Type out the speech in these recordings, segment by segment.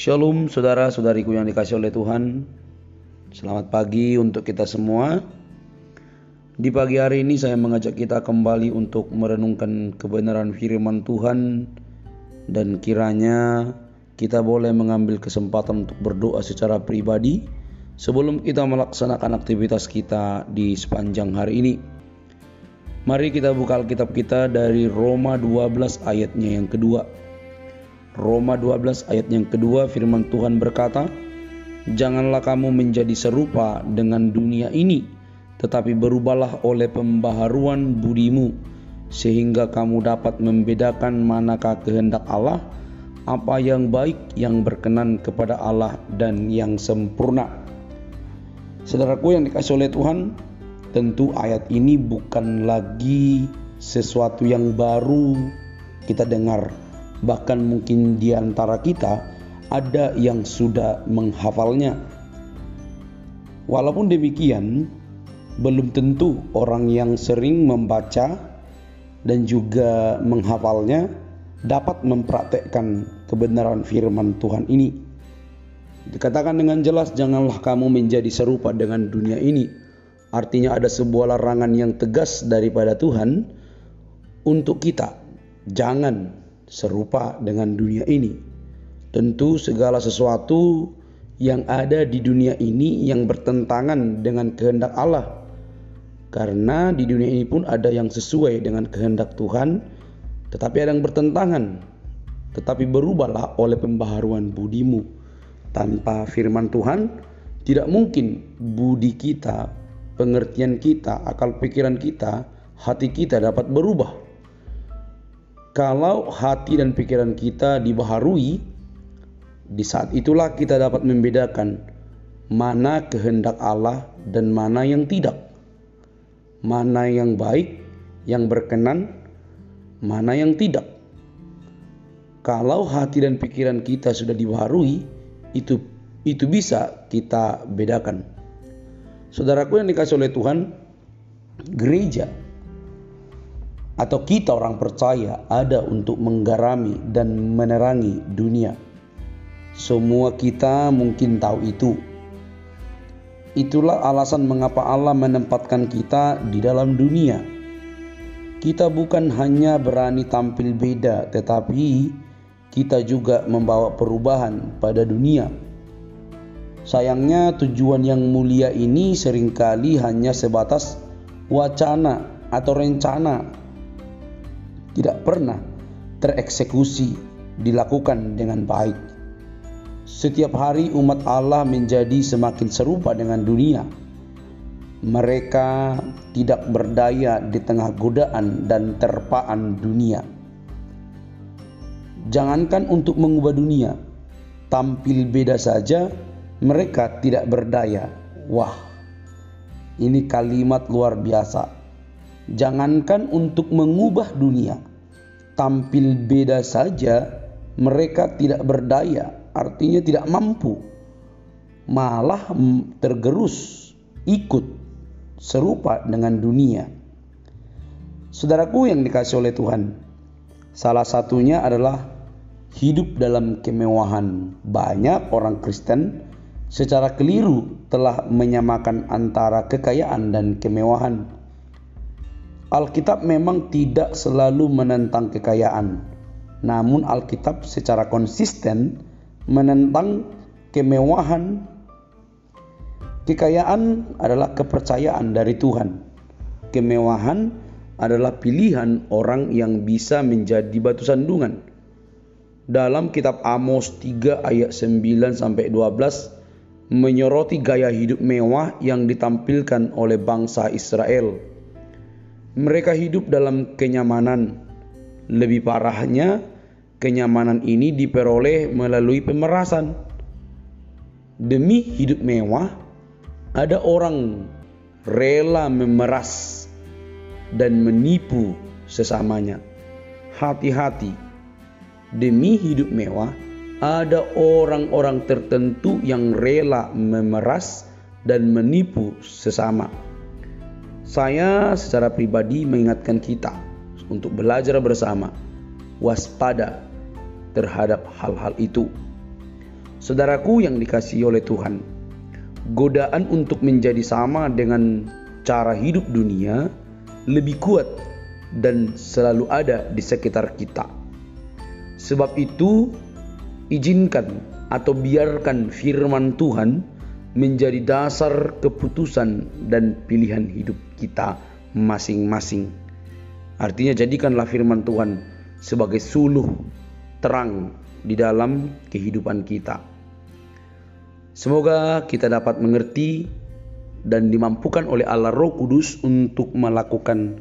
Shalom saudara-saudariku yang dikasih oleh Tuhan. Selamat pagi untuk kita semua. Di pagi hari ini saya mengajak kita kembali untuk merenungkan kebenaran firman Tuhan dan kiranya kita boleh mengambil kesempatan untuk berdoa secara pribadi sebelum kita melaksanakan aktivitas kita di sepanjang hari ini. Mari kita buka Alkitab kita dari Roma 12 ayatnya yang kedua. Roma 12 ayat yang kedua firman Tuhan berkata, Janganlah kamu menjadi serupa dengan dunia ini, tetapi berubahlah oleh pembaharuan budimu, sehingga kamu dapat membedakan manakah kehendak Allah, apa yang baik, yang berkenan kepada Allah, dan yang sempurna. Saudaraku yang dikasih oleh Tuhan, tentu ayat ini bukan lagi sesuatu yang baru kita dengar bahkan mungkin di antara kita ada yang sudah menghafalnya. Walaupun demikian, belum tentu orang yang sering membaca dan juga menghafalnya dapat mempraktekkan kebenaran firman Tuhan ini. Dikatakan dengan jelas, janganlah kamu menjadi serupa dengan dunia ini. Artinya ada sebuah larangan yang tegas daripada Tuhan untuk kita. Jangan serupa dengan dunia ini. Tentu segala sesuatu yang ada di dunia ini yang bertentangan dengan kehendak Allah. Karena di dunia ini pun ada yang sesuai dengan kehendak Tuhan, tetapi ada yang bertentangan. Tetapi berubahlah oleh pembaharuan budimu. Tanpa firman Tuhan, tidak mungkin budi kita, pengertian kita, akal pikiran kita, hati kita dapat berubah kalau hati dan pikiran kita dibaharui, di saat itulah kita dapat membedakan mana kehendak Allah dan mana yang tidak. Mana yang baik, yang berkenan, mana yang tidak. Kalau hati dan pikiran kita sudah dibaharui, itu itu bisa kita bedakan. Saudaraku yang dikasih oleh Tuhan, gereja atau kita orang percaya ada untuk menggarami dan menerangi dunia. Semua kita mungkin tahu itu. Itulah alasan mengapa Allah menempatkan kita di dalam dunia. Kita bukan hanya berani tampil beda, tetapi kita juga membawa perubahan pada dunia. Sayangnya, tujuan yang mulia ini sering kali hanya sebatas wacana atau rencana tidak pernah tereksekusi dilakukan dengan baik. Setiap hari umat Allah menjadi semakin serupa dengan dunia. Mereka tidak berdaya di tengah godaan dan terpaan dunia. Jangankan untuk mengubah dunia, tampil beda saja mereka tidak berdaya. Wah, ini kalimat luar biasa Jangankan untuk mengubah dunia, tampil beda saja, mereka tidak berdaya, artinya tidak mampu, malah tergerus ikut serupa dengan dunia. Saudaraku yang dikasih oleh Tuhan, salah satunya adalah hidup dalam kemewahan. Banyak orang Kristen secara keliru telah menyamakan antara kekayaan dan kemewahan. Alkitab memang tidak selalu menentang kekayaan, namun Alkitab secara konsisten menentang kemewahan. Kekayaan adalah kepercayaan dari Tuhan. Kemewahan adalah pilihan orang yang bisa menjadi batu sandungan. Dalam kitab Amos 3 ayat 9 sampai 12 menyoroti gaya hidup mewah yang ditampilkan oleh bangsa Israel mereka hidup dalam kenyamanan. Lebih parahnya, kenyamanan ini diperoleh melalui pemerasan. Demi hidup mewah, ada orang rela memeras dan menipu sesamanya. Hati-hati, demi hidup mewah, ada orang-orang tertentu yang rela memeras dan menipu sesama. Saya secara pribadi mengingatkan kita untuk belajar bersama, waspada terhadap hal-hal itu. Saudaraku yang dikasihi oleh Tuhan, godaan untuk menjadi sama dengan cara hidup dunia lebih kuat dan selalu ada di sekitar kita. Sebab itu, izinkan atau biarkan firman Tuhan menjadi dasar keputusan dan pilihan hidup kita masing-masing. Artinya jadikanlah firman Tuhan sebagai suluh terang di dalam kehidupan kita. Semoga kita dapat mengerti dan dimampukan oleh Allah Roh Kudus untuk melakukan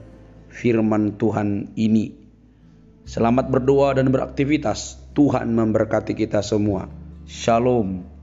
firman Tuhan ini. Selamat berdoa dan beraktivitas. Tuhan memberkati kita semua. Shalom.